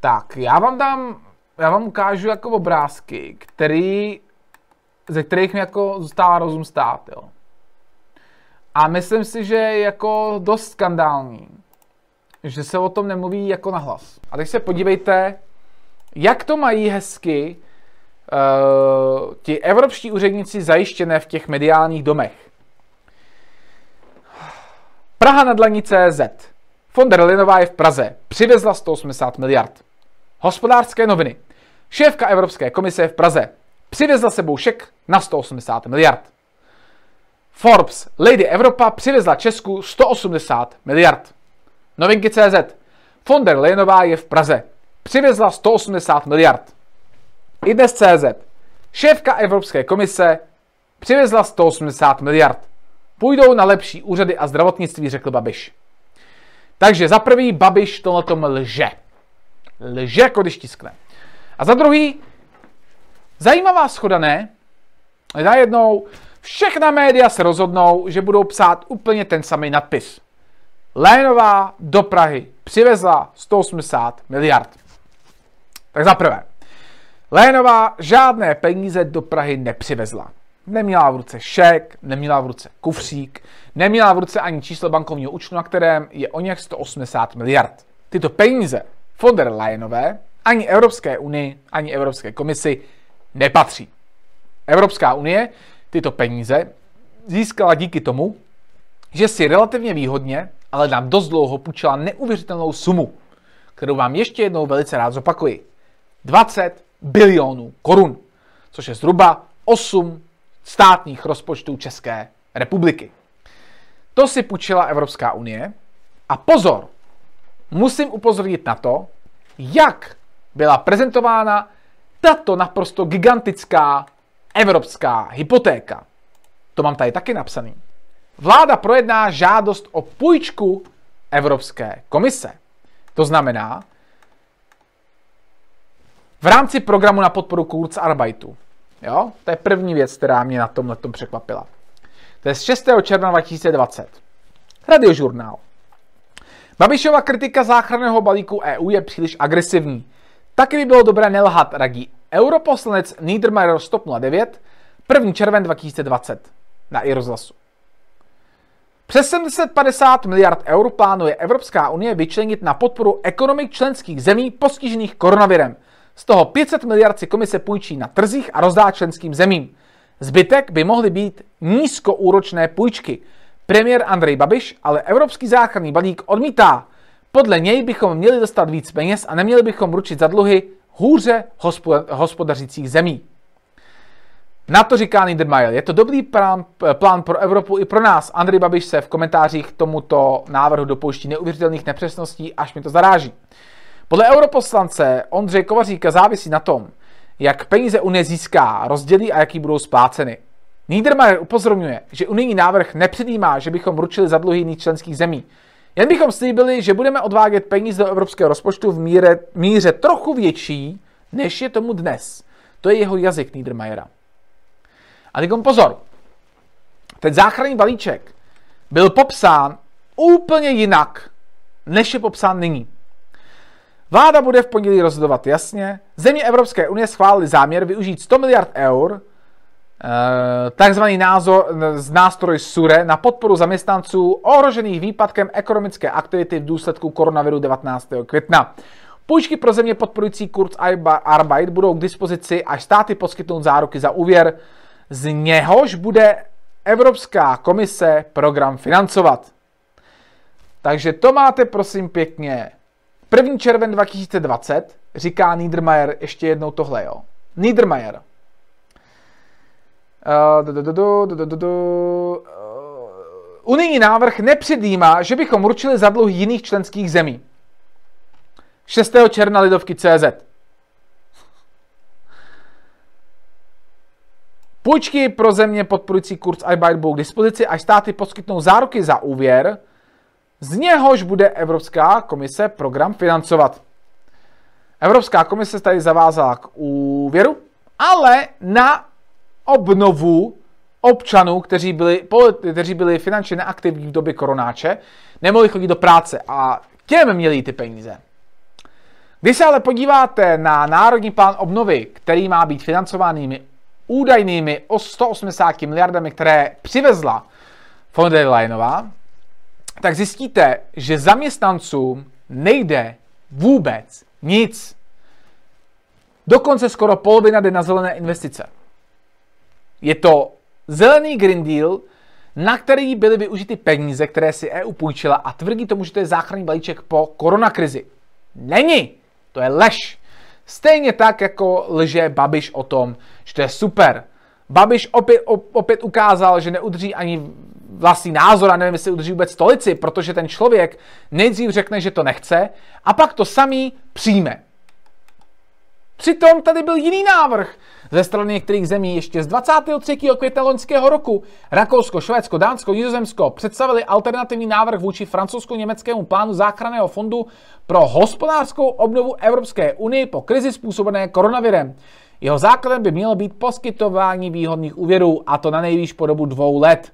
Tak, já vám dám, já vám ukážu jako obrázky, který, ze kterých mi jako zůstává rozum stát, jo. A myslím si, že je jako dost skandální, že se o tom nemluví jako nahlas. A teď se podívejte, jak to mají hezky uh, ti evropští úředníci zajištěné v těch mediálních domech. Praha nad Laní CZ. Von der Leyenová je v Praze. Přivezla 180 miliard. Hospodářské noviny. Šéfka Evropské komise v Praze. Přivezla sebou šek na 180 miliard. Forbes, Lady Evropa přivezla Česku 180 miliard. Novinky CZ. Von der Leyenová je v Praze. Přivezla 180 miliard. I dnes CZ. Šéfka Evropské komise přivezla 180 miliard. Půjdou na lepší úřady a zdravotnictví, řekl Babiš. Takže za prvý Babiš tohle lže. Lže, jako když tiskne. A za druhý, zajímavá schoda, ne? Najednou všechna média se rozhodnou, že budou psát úplně ten samý nadpis. Lénová do Prahy přivezla 180 miliard. Tak za prvé, Lénová žádné peníze do Prahy nepřivezla. Neměla v ruce šek, neměla v ruce kufřík, neměla v ruce ani číslo bankovního účtu, na kterém je o něch 180 miliard. Tyto peníze von der Leyenové ani Evropské unii, ani Evropské komisi nepatří. Evropská unie tyto peníze získala díky tomu, že si relativně výhodně, ale nám dost dlouho půjčila neuvěřitelnou sumu, kterou vám ještě jednou velice rád zopakuji. 20 bilionů korun, což je zhruba 8 státních rozpočtů České republiky. To si půjčila Evropská unie a pozor, musím upozornit na to, jak byla prezentována tato naprosto gigantická evropská hypotéka. To mám tady taky napsaný. Vláda projedná žádost o půjčku Evropské komise. To znamená, v rámci programu na podporu Kurzarbeitu. Jo? To je první věc, která mě na tomhle tom překvapila. To je z 6. června 2020. Radiožurnál. Babišova kritika záchranného balíku EU je příliš agresivní. Taky by bylo dobré nelhat, radí europoslanec Niedermayer 109, 1. červen 2020 na i rozhlasu. Přes 750 miliard eur plánuje Evropská unie vyčlenit na podporu ekonomik členských zemí postižených koronavirem. Z toho 500 miliard si komise půjčí na trzích a rozdá členským zemím. Zbytek by mohly být nízkoúročné půjčky. Premiér Andrej Babiš ale Evropský záchranný balík odmítá. Podle něj bychom měli dostat víc peněz a neměli bychom ručit za dluhy hůře hospodařících zemí. Na to říká Niedermayer. Je to dobrý plán, plán pro Evropu i pro nás. Andrej Babiš se v komentářích k tomuto návrhu dopouští neuvěřitelných nepřesností, až mi to zaráží. Podle europoslance Ondřeje Kovaříka závisí na tom, jak peníze Unie získá, rozdělí a jaký budou spláceny. Niedermayer upozorňuje, že unijní návrh nepředjímá, že bychom ručili za dluhy jiných členských zemí. Jen bychom slíbili, že budeme odvádět peníze do evropského rozpočtu v míře, míře trochu větší, než je tomu dnes. To je jeho jazyk Niedermayera. A teď pozor. Ten záchranný balíček byl popsán úplně jinak, než je popsán nyní. Vláda bude v pondělí rozhodovat jasně. Země Evropské unie schválili záměr využít 100 miliard eur, takzvaný názor, z nástroj SURE na podporu zaměstnanců ohrožených výpadkem ekonomické aktivity v důsledku koronaviru 19. května. Půjčky pro země podporující Kurzarbeit budou k dispozici, až státy poskytnou záruky za úvěr, z něhož bude Evropská komise program financovat. Takže to máte prosím pěkně 1. červen 2020 říká Niedermayer ještě jednou tohle, jo. Niedermayer. Unijní návrh nepředjímá, že bychom určili za dluh jiných členských zemí. 6. června Lidovky CZ. Půjčky pro země podporující Kurzarbeit budou k dispozici, až státy poskytnou záruky za úvěr, z něhož bude Evropská komise program financovat. Evropská komise se tady zavázala k úvěru, ale na obnovu občanů, kteří byli, kteří byli finančně neaktivní v době koronáče, nemohli chodit do práce a těm měli ty peníze. Když se ale podíváte na Národní plán obnovy, který má být financovanými údajnými o 180 miliardami, které přivezla von Leyenová, tak zjistíte, že zaměstnancům nejde vůbec nic. Dokonce skoro polovina jde na zelené investice. Je to zelený Green Deal, na který byly využity peníze, které si EU půjčila a tvrdí tomu, že to je záchranný balíček po koronakrizi. Není! To je lež. Stejně tak, jako lže Babiš o tom, že to je super. Babiš opět, opět ukázal, že neudrží ani vlastní názor a nevím, jestli udrží vůbec stolici, protože ten člověk nejdřív řekne, že to nechce a pak to samý přijme. Přitom tady byl jiný návrh ze strany některých zemí ještě z 23. května loňského roku. Rakousko, Švédsko, Dánsko, Nizozemsko představili alternativní návrh vůči francouzsko-německému plánu záchranného fondu pro hospodářskou obnovu Evropské unie po krizi způsobené koronavirem. Jeho základem by mělo být poskytování výhodných úvěrů, a to na nejvýš po dobu dvou let.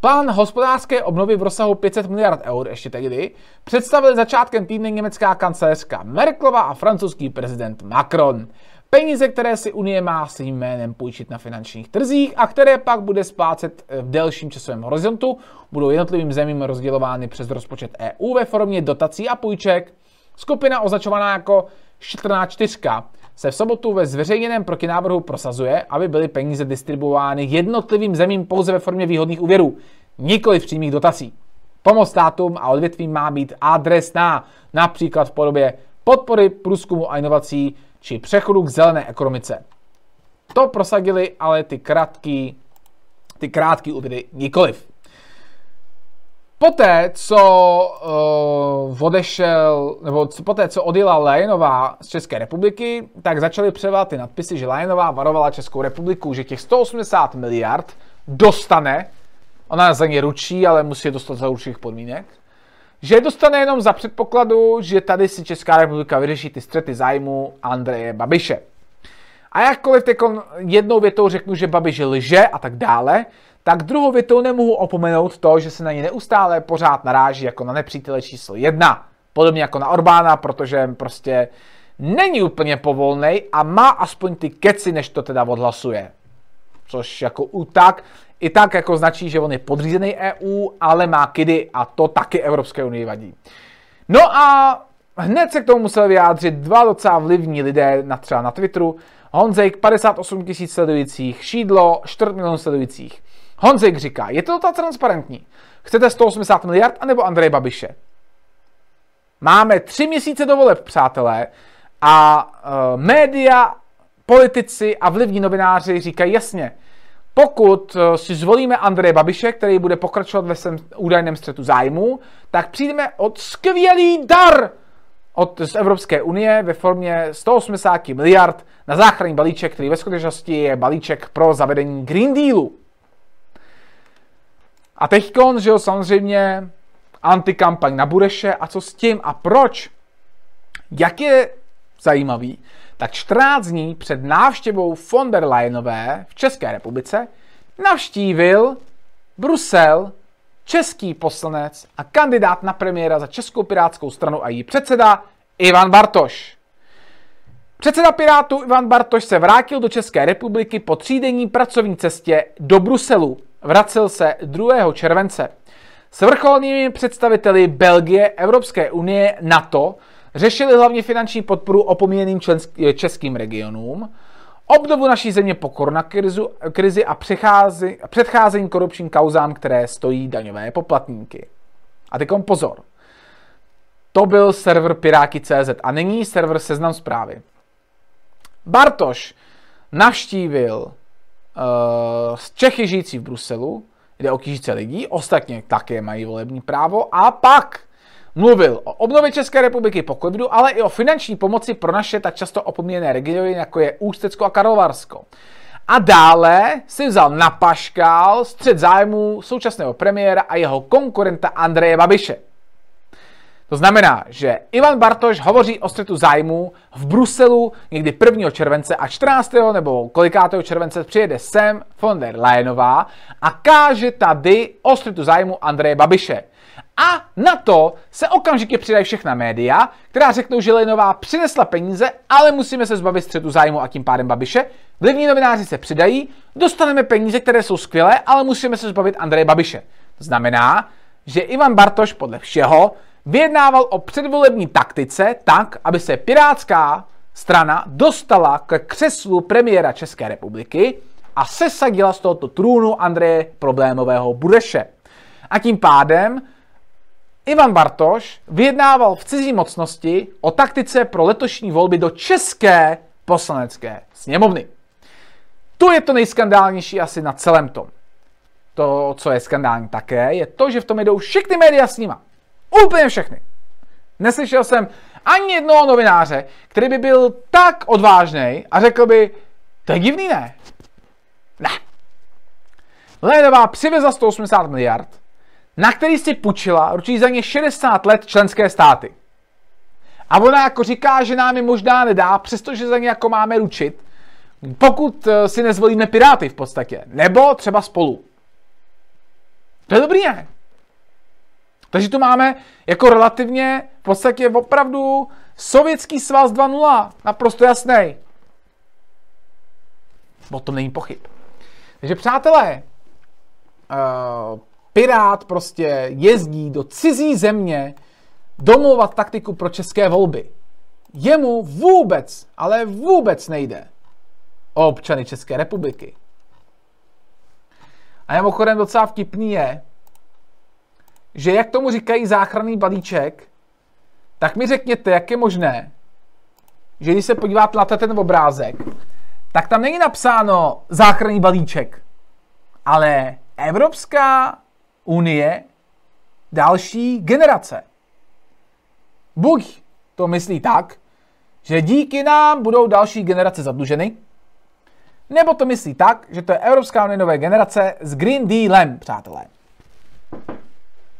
Plán hospodářské obnovy v rozsahu 500 miliard eur ještě tehdy představili začátkem týdne německá kancelářka Merklova a francouzský prezident Macron. Peníze, které si Unie má svým jménem půjčit na finančních trzích a které pak bude splácet v delším časovém horizontu, budou jednotlivým zemím rozdělovány přes rozpočet EU ve formě dotací a půjček. Skupina označovaná jako 14 se v sobotu ve zveřejněném protinávrhu prosazuje, aby byly peníze distribuovány jednotlivým zemím pouze ve formě výhodných úvěrů, nikoli v přímých dotací. Pomoc státům a odvětvím má být adresná, například v podobě podpory průzkumu a inovací či přechodu k zelené ekonomice. To prosadili ale ty krátký, ty krátký úvěry nikoliv. Poté, co uh, odešel, nebo co, poté, co odjela Lajenová z České republiky, tak začaly převádět ty nadpisy, že Lajenová varovala Českou republiku, že těch 180 miliard dostane, ona za ně ručí, ale musí je dostat za určitých podmínek, že dostane jenom za předpokladu, že tady si Česká republika vyřeší ty střety zájmu Andreje Babiše. A jakkoliv jednou větou řeknu, že Babiš lže a tak dále, tak druhou větou nemohu opomenout to, že se na ně neustále pořád naráží jako na nepřítele číslo jedna. Podobně jako na Orbána, protože prostě není úplně povolnej a má aspoň ty keci, než to teda odhlasuje. Což jako u tak, i tak jako značí, že on je podřízený EU, ale má kidy a to taky Evropské unii vadí. No a hned se k tomu musel vyjádřit dva docela vlivní lidé na třeba na Twitteru. Honzejk 58 tisíc sledujících, Šídlo 4 milionů sledujících. Honzik říká, je to docela transparentní. Chcete 180 miliard anebo Andrej Babiše? Máme tři měsíce do voleb, přátelé, a uh, média, politici a vlivní novináři říkají jasně, pokud uh, si zvolíme Andreje Babiše, který bude pokračovat ve svém údajném střetu zájmu, tak přijdeme od skvělý dar od, z Evropské unie ve formě 180 miliard na záchranný balíček, který ve skutečnosti je balíček pro zavedení Green Dealu. A teďkon, že jo, samozřejmě antikampaň na Bureše a co s tím a proč? Jak je zajímavý, tak 14 dní před návštěvou von der Leyenové v České republice navštívil Brusel český poslanec a kandidát na premiéra za Českou pirátskou stranu a její předseda Ivan Bartoš. Předseda Pirátů Ivan Bartoš se vrátil do České republiky po třídenní pracovní cestě do Bruselu vracel se 2. července. S vrcholnými představiteli Belgie, Evropské unie, NATO řešili hlavně finanční podporu opomíjeným českým regionům, obnovu naší země po koronakrizi a předcházení korupčním kauzám, které stojí daňové poplatníky. A teď pozor. To byl server Piráky.cz a není server Seznam zprávy. Bartoš navštívil Eh, z Čechy žijící v Bruselu, jde o lidí, ostatně také mají volební právo a pak mluvil o obnově České republiky po covidu, ale i o finanční pomoci pro naše tak často opomíjené regiony, jako je Ústecko a Karlovarsko. A dále si vzal na paškál střed zájmu současného premiéra a jeho konkurenta Andreje Babiše. To znamená, že Ivan Bartoš hovoří o střetu zájmu v Bruselu někdy 1. července a 14. nebo kolikátého července přijede sem von der Leyenová a káže tady o střetu zájmu Andreje Babiše. A na to se okamžitě přidají všechna média, která řeknou, že Lenová přinesla peníze, ale musíme se zbavit střetu zájmu a tím pádem Babiše. Vlivní novináři se přidají, dostaneme peníze, které jsou skvělé, ale musíme se zbavit Andreje Babiše. To znamená, že Ivan Bartoš podle všeho vyjednával o předvolební taktice tak, aby se pirátská strana dostala k křeslu premiéra České republiky a sesadila z tohoto trůnu Andreje problémového Budeše. A tím pádem Ivan Bartoš vyjednával v cizí mocnosti o taktice pro letošní volby do České poslanecké sněmovny. To je to nejskandálnější asi na celém tom. To, co je skandální také, je to, že v tom jdou všechny média s nima. Úplně všechny. Neslyšel jsem ani jednoho novináře, který by byl tak odvážný a řekl by, to je divný, ne? Ne. Lédová přivezla 180 miliard, na který si půjčila, ručí za ně 60 let členské státy. A ona jako říká, že nám je možná nedá, přestože za ně jako máme ručit, pokud eh, si nezvolíme Piráty v podstatě, nebo třeba spolu. To je dobrý, ne? Takže tu máme jako relativně v podstatě opravdu sovětský svaz 2.0, naprosto jasný. O tom není pochyb. Takže přátelé, uh, Pirát prostě jezdí do cizí země domluvat taktiku pro české volby. Jemu vůbec, ale vůbec nejde o občany České republiky. A mimochodem docela vtipný je, že jak tomu říkají záchranný balíček, tak mi řekněte, jak je možné, že když se podíváte na ten obrázek, tak tam není napsáno záchranný balíček, ale Evropská unie další generace. Buď to myslí tak, že díky nám budou další generace zadluženy, nebo to myslí tak, že to je Evropská unie nové generace s Green Dealem, přátelé.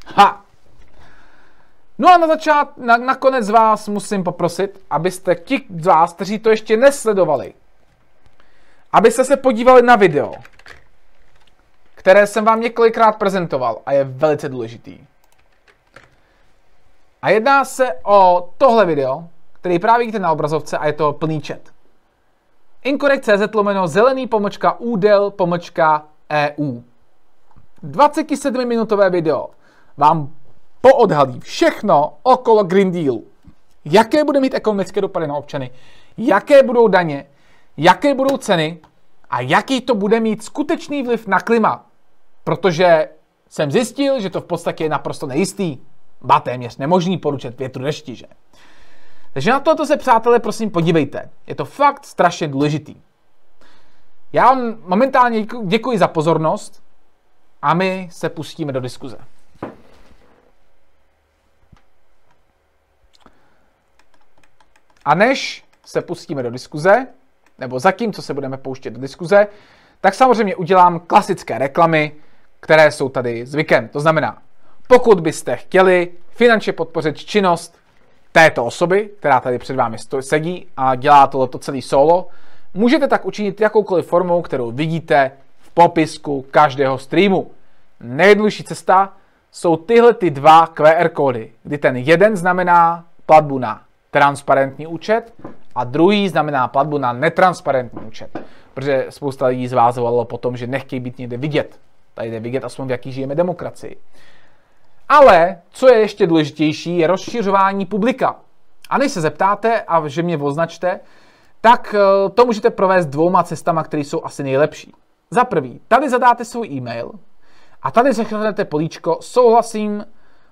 Ha! No a na začát, na, nakonec vás musím poprosit, abyste ti z vás, kteří to ještě nesledovali, abyste se podívali na video, které jsem vám několikrát prezentoval a je velice důležitý. A jedná se o tohle video, který právě vidíte na obrazovce a je to plný chat. Incorrect.cz lomeno zelený pomočka údel pomočka EU. 27 minutové video vám poodhalí všechno okolo Green Deal. Jaké bude mít ekonomické dopady na občany, jaké budou daně, jaké budou ceny a jaký to bude mít skutečný vliv na klima. Protože jsem zjistil, že to v podstatě je naprosto nejistý, ba téměř nemožný poručet větru dešti, že? Takže na toto se, přátelé, prosím podívejte. Je to fakt strašně důležitý. Já vám momentálně děkuji za pozornost a my se pustíme do diskuze. A než se pustíme do diskuze, nebo zatím, co se budeme pouštět do diskuze, tak samozřejmě udělám klasické reklamy, které jsou tady zvykem. To znamená, pokud byste chtěli finančně podpořit činnost této osoby, která tady před vámi sedí a dělá tohleto celý solo, můžete tak učinit jakoukoliv formou, kterou vidíte v popisku každého streamu. Nejjednodušší cesta jsou tyhle ty dva QR kódy, kdy ten jeden znamená platbu na transparentní účet a druhý znamená platbu na netransparentní účet. Protože spousta lidí z vás volalo potom, že nechtějí být někde vidět. Tady jde vidět aspoň v jaký žijeme demokracii. Ale co je ještě důležitější, je rozšiřování publika. A než se zeptáte a že mě označte, tak eh, to můžete provést dvouma cestama, které jsou asi nejlepší. Za prvý, tady zadáte svůj e-mail a tady řeknete políčko souhlasím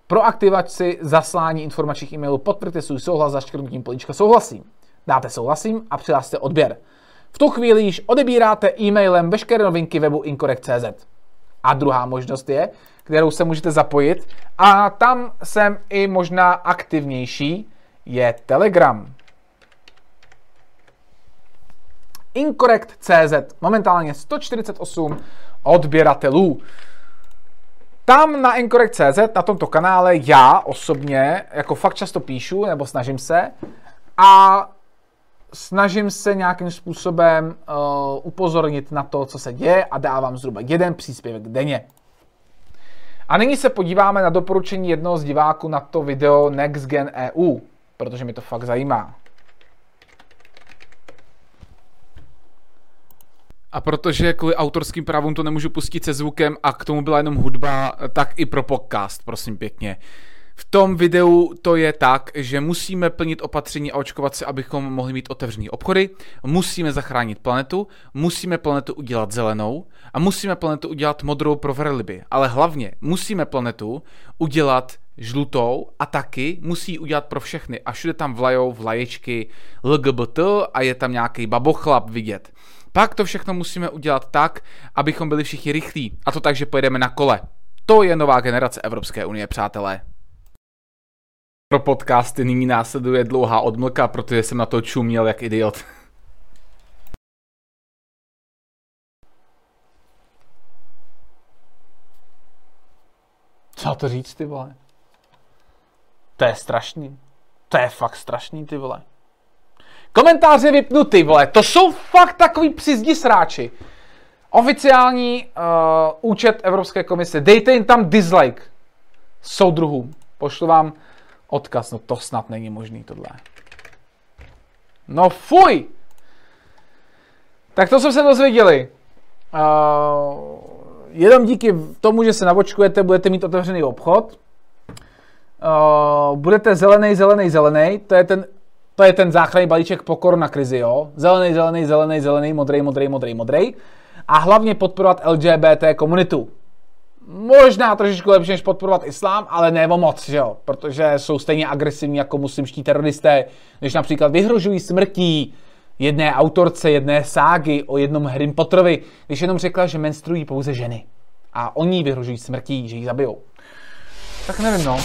pro aktivaci zaslání informačních e-mailů podprte svůj souhlas za škrtnutím políčka souhlasím. Dáte souhlasím a přihláste odběr. V tu chvíli již odebíráte e-mailem veškeré novinky webu incorrect.cz. A druhá možnost je, kterou se můžete zapojit, a tam jsem i možná aktivnější, je Telegram. Incorrect.cz, momentálně 148 odběratelů. Tam na Incorrect.cz, na tomto kanále, já osobně jako fakt často píšu, nebo snažím se, a snažím se nějakým způsobem uh, upozornit na to, co se děje a dávám zhruba jeden příspěvek denně. A nyní se podíváme na doporučení jednoho z diváků na to video Next Gen EU, protože mi to fakt zajímá. A protože kvůli autorským právům to nemůžu pustit se zvukem a k tomu byla jenom hudba, tak i pro podcast, prosím pěkně. V tom videu to je tak, že musíme plnit opatření a očkovat se, abychom mohli mít otevřený obchody, musíme zachránit planetu, musíme planetu udělat zelenou a musíme planetu udělat modrou pro verliby. Ale hlavně musíme planetu udělat žlutou a taky musí udělat pro všechny. A všude tam vlajou vlaječky LGBT a je tam nějaký babochlap vidět. Pak to všechno musíme udělat tak, abychom byli všichni rychlí. A to tak, že pojedeme na kole. To je nová generace Evropské unie, přátelé. Pro podcasty nyní následuje dlouhá odmlka, protože jsem na to čuměl jak idiot. Co to říct, ty vole? To je strašný. To je fakt strašný, ty vole. Komentáře vypnutý, vole. To jsou fakt takový přizdi sráči. Oficiální uh, účet Evropské komise. Dejte jim tam dislike. Soudruhům. Pošlu vám odkaz. No to snad není možný tohle. No fuj! Tak to jsme se dozvěděli. Uh, jenom díky tomu, že se navočkujete, budete mít otevřený obchod. Uh, budete zelený, zelený, zelený. To je ten to je ten záchranný balíček po koronakrizi, jo? Zelený, zelený, zelený, zelený, modrý, modrý, modrý, modrý. A hlavně podporovat LGBT komunitu. Možná trošičku lepší, než podporovat islám, ale ne moc, že jo? Protože jsou stejně agresivní jako muslimští teroristé, když například vyhrožují smrtí jedné autorce, jedné ságy o jednom Harry Potterovi, když jenom řekla, že menstruují pouze ženy. A oni vyhrožují smrtí, že ji zabijou. Tak nevím, no.